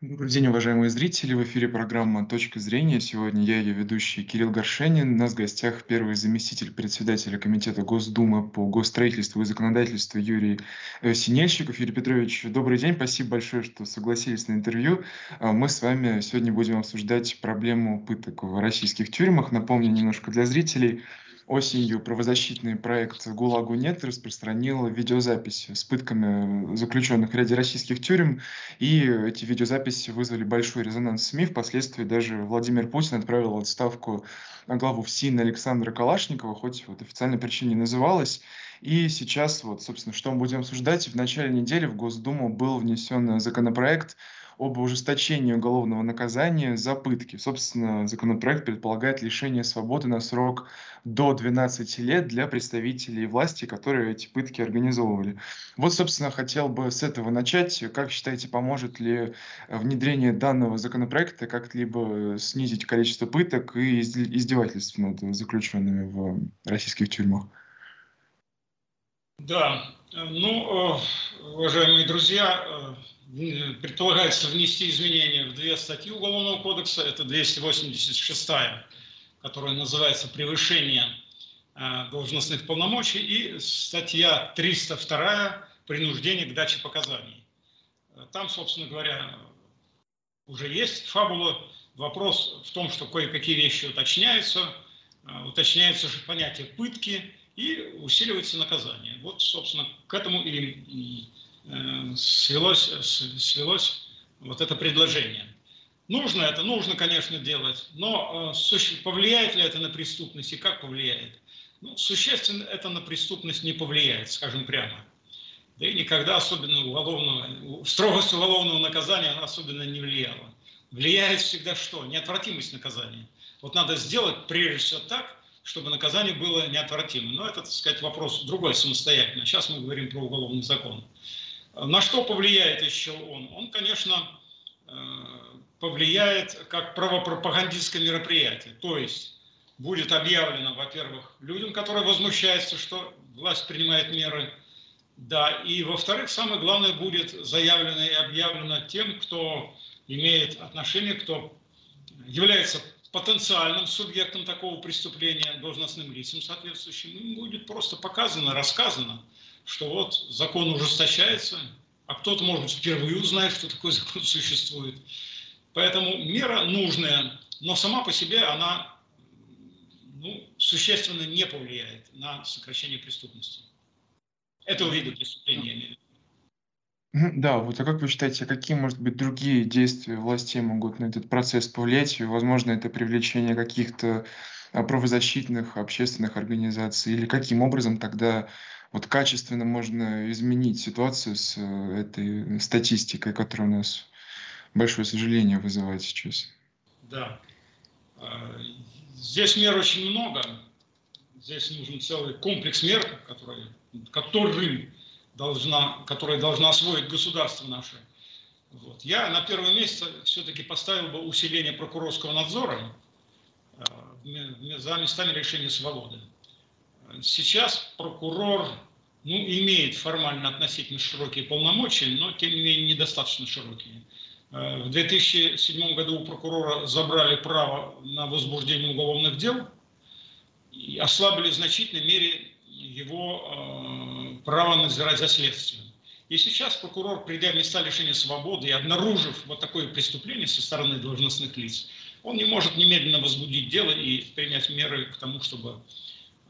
Добрый день, уважаемые зрители. В эфире программа «Точка зрения». Сегодня я, ее ведущий Кирилл Горшенин. У нас в гостях первый заместитель председателя Комитета Госдумы по госстроительству и законодательству Юрий э, Синельщиков. Юрий Петрович, добрый день. Спасибо большое, что согласились на интервью. А мы с вами сегодня будем обсуждать проблему пыток в российских тюрьмах. Напомню немножко для зрителей – осенью правозащитный проект «ГУЛАГу нет» распространил видеозаписи с пытками заключенных в ряде российских тюрем, и эти видеозаписи вызвали большой резонанс СМИ. Впоследствии даже Владимир Путин отправил в отставку главу ФСИН Александра Калашникова, хоть вот официальной причине не называлась. И сейчас, вот, собственно, что мы будем обсуждать. В начале недели в Госдуму был внесен законопроект об ужесточении уголовного наказания за пытки. Собственно, законопроект предполагает лишение свободы на срок до 12 лет для представителей власти, которые эти пытки организовывали. Вот, собственно, хотел бы с этого начать. Как считаете, поможет ли внедрение данного законопроекта как-либо снизить количество пыток и издевательств над заключенными в российских тюрьмах? Да, ну, э, уважаемые друзья, э, предполагается внести изменения в две статьи Уголовного кодекса. Это 286, которая называется «Превышение э, должностных полномочий», и статья 302 «Принуждение к даче показаний». Там, собственно говоря, уже есть фабула. Вопрос в том, что кое-какие вещи уточняются. Э, уточняется же понятие пытки и усиливается наказание. Вот, собственно, к этому и Э, свелось, свелось вот это предложение. Нужно это, нужно, конечно, делать, но э, повлияет ли это на преступность и как повлияет? Ну, существенно это на преступность не повлияет, скажем прямо. Да и никогда особенно уголовного, строгость уголовного наказания она особенно не влияла. Влияет всегда что? Неотвратимость наказания. Вот надо сделать прежде всего так, чтобы наказание было неотвратимым. Но это, так сказать, вопрос другой самостоятельно. Сейчас мы говорим про уголовный закон. На что повлияет еще он? Он, конечно, э, повлияет как правопропагандистское мероприятие. То есть будет объявлено, во-первых, людям, которые возмущаются, что власть принимает меры, да, и во-вторых, самое главное будет заявлено и объявлено тем, кто имеет отношение, кто является потенциальным субъектом такого преступления, должностным лицам соответствующим, им будет просто показано, рассказано, что вот закон ужесточается, а кто-то, может быть, впервые узнает, что такой закон существует. Поэтому мера нужная, но сама по себе она ну, существенно не повлияет на сокращение преступности. Этого вида преступления Да, вот а как вы считаете, какие, может быть, другие действия властей могут на этот процесс повлиять? Возможно, это привлечение каких-то а, правозащитных общественных организаций? Или каким образом тогда вот качественно можно изменить ситуацию с э, этой статистикой, которая у нас большое сожаление вызывает сейчас. Да. А, здесь мер очень много. Здесь нужен целый комплекс мер, который, который должна, который должна освоить государство наше. Вот. Я на первое место все-таки поставил бы усиление прокурорского надзора э, за местами лишения свободы. Сейчас прокурор ну, имеет формально относительно широкие полномочия, но тем не менее недостаточно широкие. Э, в 2007 году у прокурора забрали право на возбуждение уголовных дел и ослабили в значительной мере его э, право надзирать за следствием. И сейчас прокурор, придя в места лишения свободы и обнаружив вот такое преступление со стороны должностных лиц, он не может немедленно возбудить дело и принять меры к тому, чтобы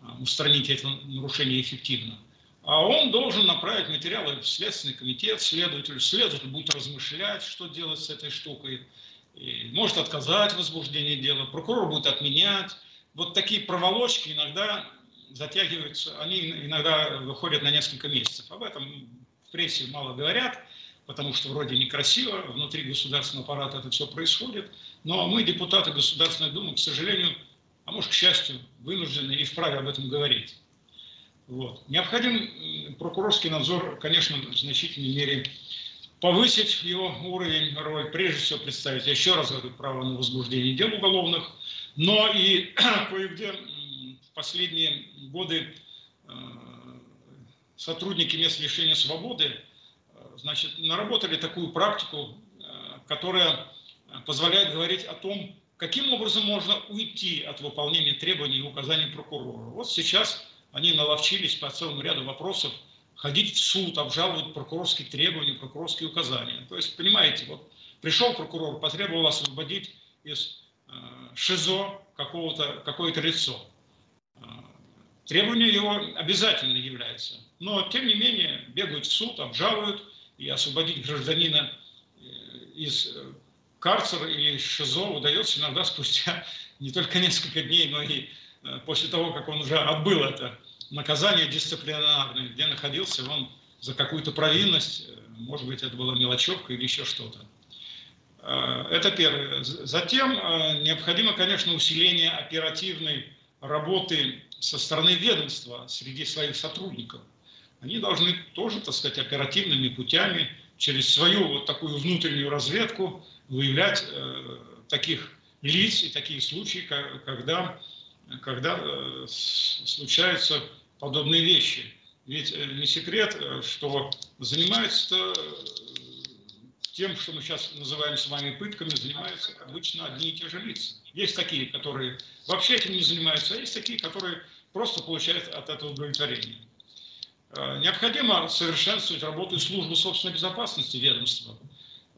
Э, устранить это нарушение эффективно. А он должен направить материалы в Следственный комитет, следователю. Следователь будет размышлять, что делать с этой штукой. И может отказать в возбуждении дела, прокурор будет отменять. Вот такие проволочки иногда затягиваются, они иногда выходят на несколько месяцев. Об этом в прессе мало говорят, потому что вроде некрасиво, внутри государственного аппарата это все происходит. Но мы, депутаты Государственной Думы, к сожалению, а может, к счастью, вынуждены и вправе об этом говорить. Вот. Необходим прокурорский надзор, конечно, в значительной мере повысить его уровень, роль, прежде всего представить, еще раз говорю, право на возбуждение дел уголовных, но и кое-где в последние годы э, сотрудники мест лишения свободы э, значит, наработали такую практику, которая позволяет говорить о том, каким образом можно уйти от выполнения требований и указаний прокурора. Вот сейчас они наловчились по целому ряду вопросов ходить в суд, обжаловать прокурорские требования, прокурорские указания. То есть, понимаете, вот пришел прокурор, потребовал освободить из э, ШИЗО какого-то, какое-то лицо. Э, требование его обязательно является. Но, тем не менее, бегают в суд, обжалуют, и освободить гражданина э, из карцера или из ШИЗО удается иногда спустя не только несколько дней, но и после того, как он уже отбыл это наказание дисциплинарное, где находился он за какую-то провинность, может быть, это была мелочевка или еще что-то. Э, это первое. Затем э, необходимо, конечно, усиление оперативной работы со стороны ведомства среди своих сотрудников. Они должны тоже, так сказать, оперативными путями через свою вот такую внутреннюю разведку выявлять э, таких лиц и такие случаи, когда, когда э, случаются подобные вещи. Ведь э, не секрет, что занимаются тем, что мы сейчас называем с вами пытками, занимаются обычно одни и те же лица. Есть такие, которые вообще этим не занимаются, а есть такие, которые просто получают от этого удовлетворение. Э, необходимо совершенствовать работу службы собственной безопасности ведомства.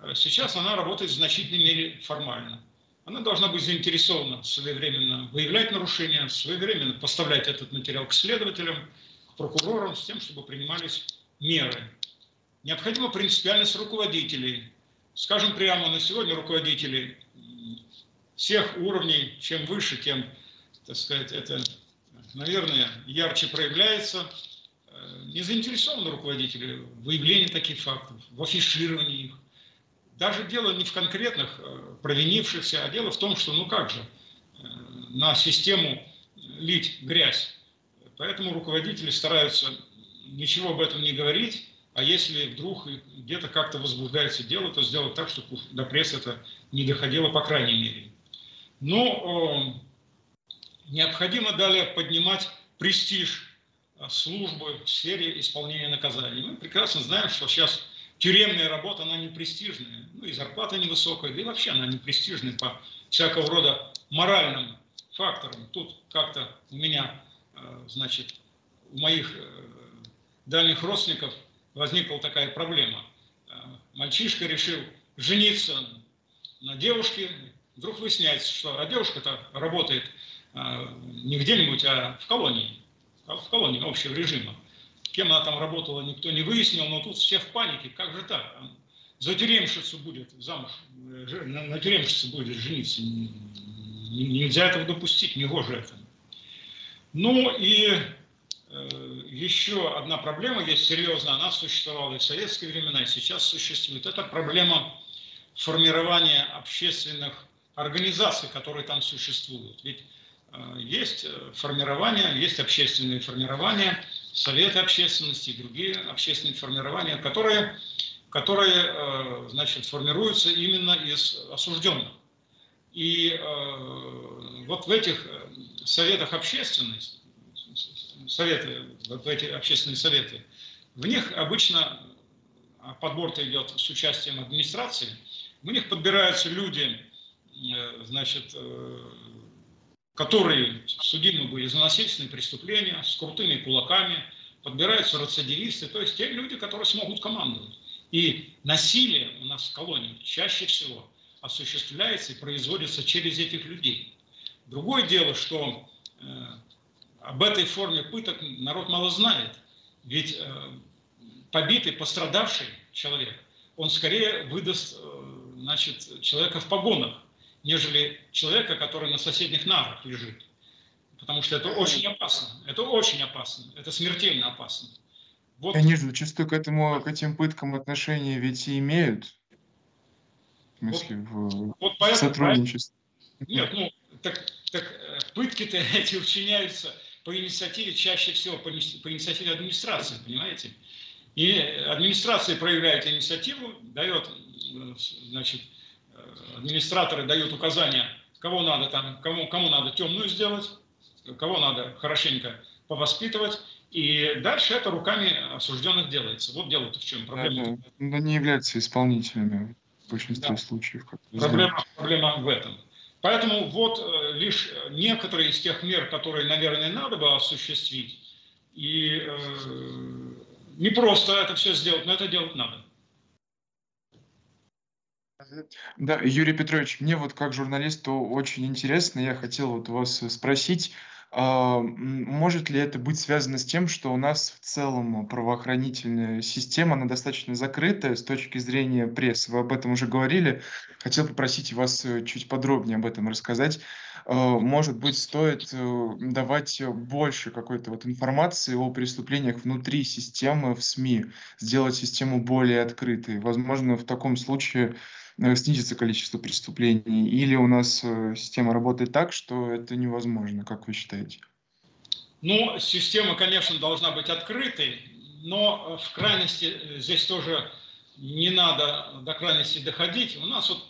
Э, сейчас она работает в значительной мере формально. Она должна быть заинтересована своевременно выявлять нарушения, своевременно поставлять этот материал к следователям, к прокурорам с тем, чтобы принимались меры. Необходима принципиальность руководителей. Скажем прямо, на сегодня руководители всех уровней, чем выше, тем, так сказать, это, наверное, ярче проявляется. Э, не заинтересованы руководители в выявлении таких фактов, в афишировании их. Даже дело не в конкретных э, провинившихся, а дело в том, что, ну как же, э, на систему лить грязь. Поэтому руководители стараются ничего об этом не говорить, а если вдруг где-то как-то возбуждается дело, то сделать так, чтобы до прессы это не доходило, по крайней мере. Но э, необходимо далее поднимать престиж э, службы в сфере исполнения наказаний. Мы прекрасно знаем, что сейчас тюремная работа, она не престижная, ну и зарплата невысокая, да и вообще она не престижная по всякого рода моральным факторам. Тут как-то у меня, э, значит, у моих э, дальних родственников – возникла такая проблема. Э, мальчишка решил жениться на девушке, вдруг выясняется, что а девушка-то работает э, не где-нибудь, а в колонии, в колонии общего режима. Кем она там работала, никто не выяснил, но тут все в панике. Как же так? За тюремщицу будет замуж, э, на, тюремщице будет жениться. Нельзя этого допустить, не гоже это. Ну и еще одна проблема есть серьезная, она существовала и в советские времена, и сейчас существует. Это проблема формирования общественных организаций, которые там существуют. Ведь э, есть э, формирование, есть общественные формирования, советы общественности и другие общественные формирования, которые, которые значит, формируются именно из осужденных. И вот в этих советах общественности советы, вот эти общественные советы, в них обычно а, подбор-то идет с участием администрации, в них подбираются люди, э, значит, э, которые судимы были за насильственные преступления, с крутыми кулаками, подбираются рецидивисты, то есть те люди, которые смогут командовать. И насилие у нас в колонии чаще всего осуществляется и производится через этих людей. Другое дело, что э, об этой форме пыток народ мало знает. Ведь э, побитый, пострадавший человек, он скорее выдаст э, значит, человека в погонах, нежели человека, который на соседних нарах лежит. Потому что это очень опасно. Это очень опасно. Это смертельно опасно. Вот. Они же зачастую к, этому, к этим пыткам отношения ведь и имеют. В смысле, вот, в, вот поэтому, сотрудничестве. Нет, ну, так, так э, пытки-то эти учиняются по инициативе, чаще всего по, по инициативе администрации, понимаете? И администрация проявляет инициативу, дает, значит, администраторы дают указания, кого надо там, кому, кому надо темную сделать, кого надо хорошенько повоспитывать, и дальше это руками осужденных делается. Вот дело-то в чем проблема. Да, да. Но не являются исполнителями. в большинстве да. случаев. Проблема, проблема в этом. Поэтому вот э, лишь некоторые из тех мер, которые, наверное, надо бы осуществить, и э, не просто это все сделать, но это делать надо. Да, Юрий Петрович, мне вот как журналисту очень интересно, я хотел вот вас спросить, может ли это быть связано с тем, что у нас в целом правоохранительная система, она достаточно закрытая с точки зрения прессы? Вы об этом уже говорили. Хотел попросить вас э, чуть подробнее об этом рассказать. А, может быть, стоит э, давать больше какой-то вот информации о преступлениях внутри системы в СМИ, сделать систему более открытой. Возможно, в таком случае снизится количество преступлений? Или у нас э, система работает так, что это невозможно, как вы считаете? Ну, система, конечно, должна быть открытой, но в крайности э, здесь тоже не надо до крайности доходить. У нас вот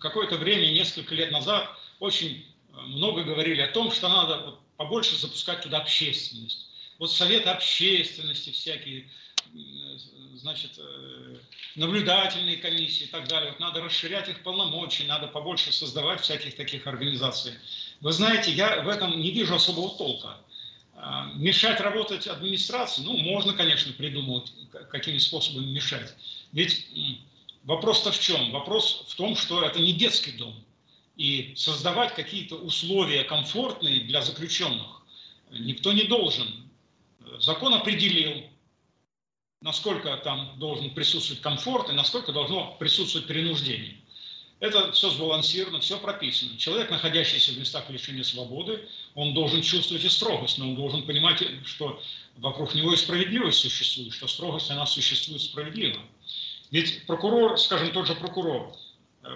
какое-то время, несколько лет назад, очень много говорили о том, что надо побольше запускать туда общественность. Вот советы общественности всякие, значит, э, наблюдательные комиссии и так далее. Вот надо расширять их полномочия, надо побольше создавать всяких таких организаций. Вы знаете, я в этом не вижу особого толка. А, мешать работать администрации, ну, можно, конечно, придумать, какими способами мешать. Ведь вопрос-то в чем? Вопрос в том, что это не детский дом. И создавать какие-то условия комфортные для заключенных никто не должен. Закон определил, насколько там должен присутствовать комфорт и насколько должно присутствовать принуждение. Это все сбалансировано, все прописано. Человек, находящийся в местах лишения свободы, он должен чувствовать и строгость, но он должен понимать, что вокруг него и справедливость существует, что строгость, она существует справедливо. Ведь прокурор, скажем, тот же прокурор,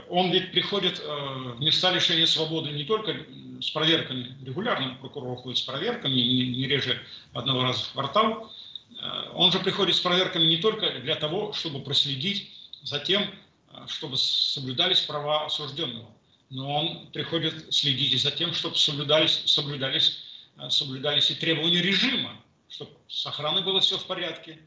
он ведь приходит э, в места лишения свободы не только с проверками, регулярно прокурор ходит с проверками, не реже одного раза в квартал, он же приходит с проверками не только для того, чтобы проследить за тем, э, чтобы соблюдались права осужденного, но он приходит следить и за тем, чтобы соблюдались, соблюдались, э, соблюдались и требования режима, чтобы с охраной было все в порядке,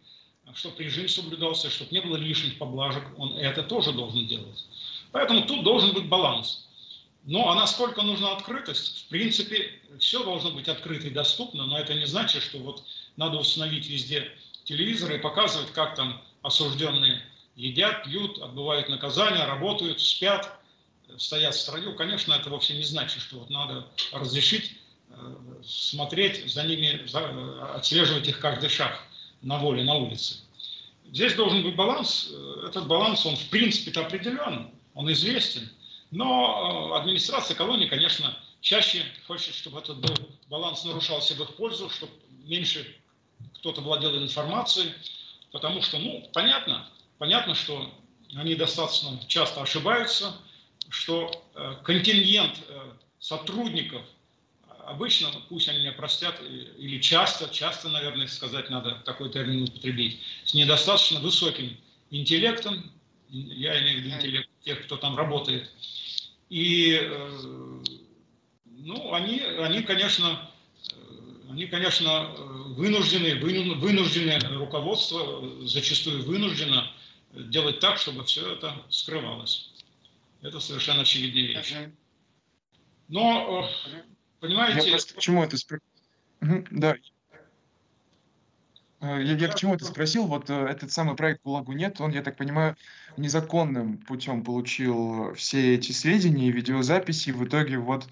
чтобы режим соблюдался, чтобы не было лишних поблажек, он это тоже должен делать. Поэтому тут должен быть баланс. Ну, а насколько нужна открытость? В принципе, все должно быть открыто и доступно, но это не значит, что вот надо установить везде телевизоры и показывать, как там осужденные едят, пьют, отбывают наказания, работают, спят, стоят в строю. Конечно, это вовсе не значит, что вот надо разрешить э, смотреть за ними, отслеживать их каждый шаг на воле, на улице. Здесь должен быть баланс. Этот баланс, он в принципе-то определен, он известен. Но э, администрация колонии, конечно, чаще хочет, чтобы этот баланс нарушался в их пользу, чтобы меньше кто-то владел информацией, потому что, ну, понятно, понятно, что они достаточно часто ошибаются, что э, контингент э, сотрудников обычно, пусть они меня простят, или часто, часто, наверное, сказать надо такой термин употребить, с недостаточно высоким интеллектом, я имею в виду интеллект тех, кто там работает, и, э, ну, они, они, конечно, они, конечно, вынуждены, вынуждены руководство, зачастую вынуждено делать так, чтобы все это скрывалось. Это совершенно очевидная вещь. Но, э, понимаете... Я просто к чему это спросил? Да. Э, я, я к чему это спросил? Вот э, этот самый проект «ГУЛАГу нет», он, я так понимаю, незаконным путем получил все эти сведения и видеозаписи. В итоге вот э,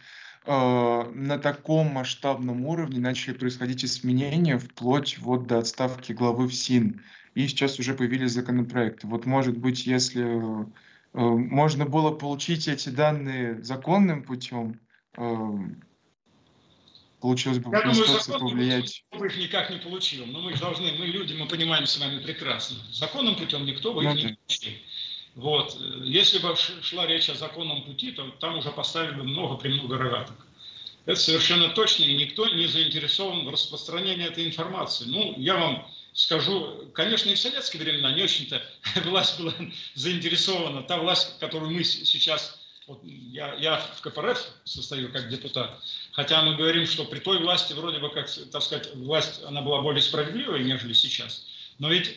на таком масштабном уровне начали происходить изменения вплоть вот до отставки главы ФСИН. И сейчас уже появились законопроекты. Вот может быть, если э, можно было получить эти данные законным путем, э, получилось бы Я думаю, закон повлиять. Бы их никак не получил. Но мы должны, мы люди, мы понимаем с вами прекрасно. Законным путем никто бы их ну, не получил. Вот. Если бы шла речь о законном пути, то там уже поставили бы много премного рогаток. Это совершенно точно, и никто не заинтересован в распространении этой информации. Ну, я вам скажу, конечно, и в советские времена не очень-то власть была заинтересована. Та власть, которую мы сейчас... Вот я, я в КПРФ состою как депутат, хотя мы говорим, что при той власти вроде бы, как, так сказать, власть, она была более справедливой, нежели сейчас. Но ведь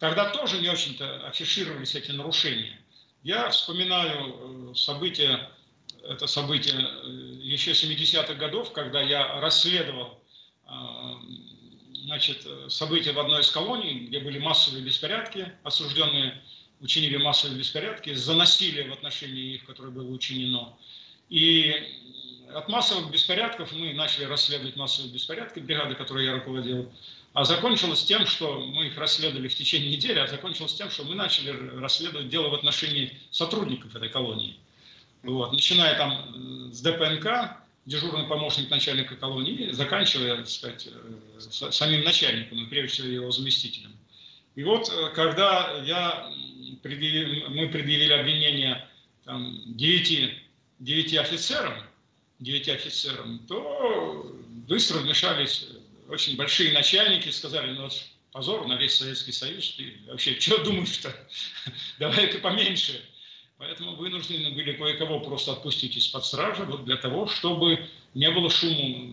Тогда тоже не очень-то афишировались эти нарушения. Я вспоминаю события, это событие еще 70-х годов, когда я расследовал значит, события в одной из колоний, где были массовые беспорядки, осужденные учинили массовые беспорядки за насилие в отношении их, которое было учинено. И от массовых беспорядков мы начали расследовать массовые беспорядки, бригады, которые я руководил. А закончилось тем, что мы их расследовали в течение недели, а закончилось тем, что мы начали расследовать дело в отношении сотрудников этой колонии. Вот, начиная там с ДПНК, дежурный помощник начальника колонии, заканчивая, так сказать, э, самим начальником, и прежде всего его заместителем. И вот, э, когда я предъявили, мы предъявили обвинение там, 9, 9 офицерам, 9 офицерам, то быстро вмешались очень большие начальники, сказали, ну позор на весь Советский Союз, ты вообще что думаешь-то, давай-ка поменьше. Поэтому вынуждены были кое-кого просто отпустить из-под стражи, вот для того, чтобы не было шуму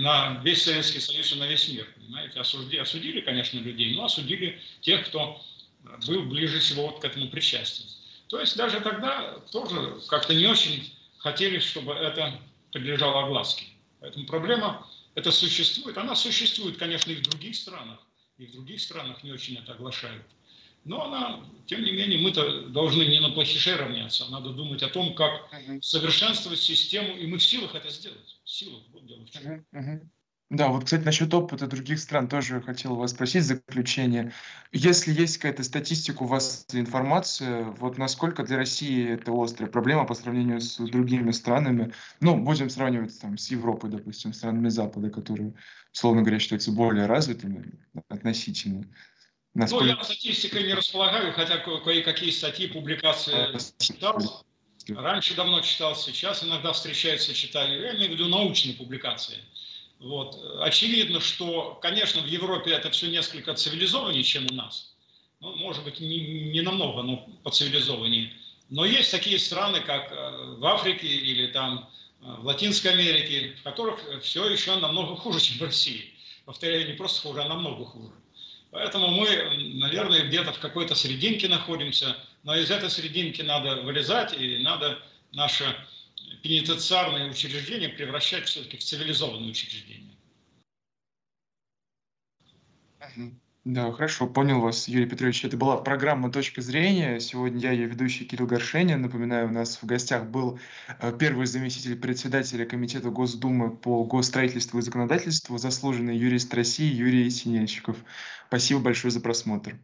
на весь Советский Союз и на весь мир. Понимаете, осудили, осудили, конечно, людей, но осудили тех, кто был ближе всего вот к этому причастен. То есть даже тогда тоже как-то не очень хотели, чтобы это подлежало огласке. Поэтому проблема это существует. Она существует, конечно, и в других странах. И в других странах не очень это оглашают. Но она, тем не менее, мы-то должны не на плохише равняться. Надо думать о том, как совершенствовать систему, и мы в силах это сделать. В силах. Вот дело в чем. Да, вот, кстати, насчет опыта других стран тоже хотел вас спросить заключение. Если есть какая-то статистика у вас, информация, вот насколько для России это острая проблема по сравнению с другими странами, ну, будем сравнивать там с Европой, допустим, странами Запада, которые, условно говоря, считаются более развитыми относительно. Насколько... Ну, я статистикой не располагаю, хотя кое-какие статьи, публикации читал. Раньше давно читал, сейчас иногда встречается, читаю. Я имею в виду научные публикации. Вот. Очевидно, что, конечно, в Европе это все несколько цивилизованнее, чем у нас. Ну, может быть, не, не намного, но поцивилизованнее. Но есть такие страны, как э, в Африке или там э, в Латинской Америке, в которых все еще намного хуже, чем в России. Повторяю, не просто хуже, а намного хуже. Поэтому мы, наверное, где-то в какой-то срединке находимся, но из этой срединки надо вылезать, и надо наше пенитенциарные учреждения превращать все-таки в цивилизованные учреждения. Да, хорошо, понял вас, Юрий Петрович. Это была программа «Точка зрения». Сегодня я ее ведущий Кирилл Горшенин. Напоминаю, у нас в гостях был э, первый заместитель председателя Комитета Госдумы по госстроительству и законодательству, заслуженный юрист России Юрий Синельщиков. Спасибо большое за просмотр.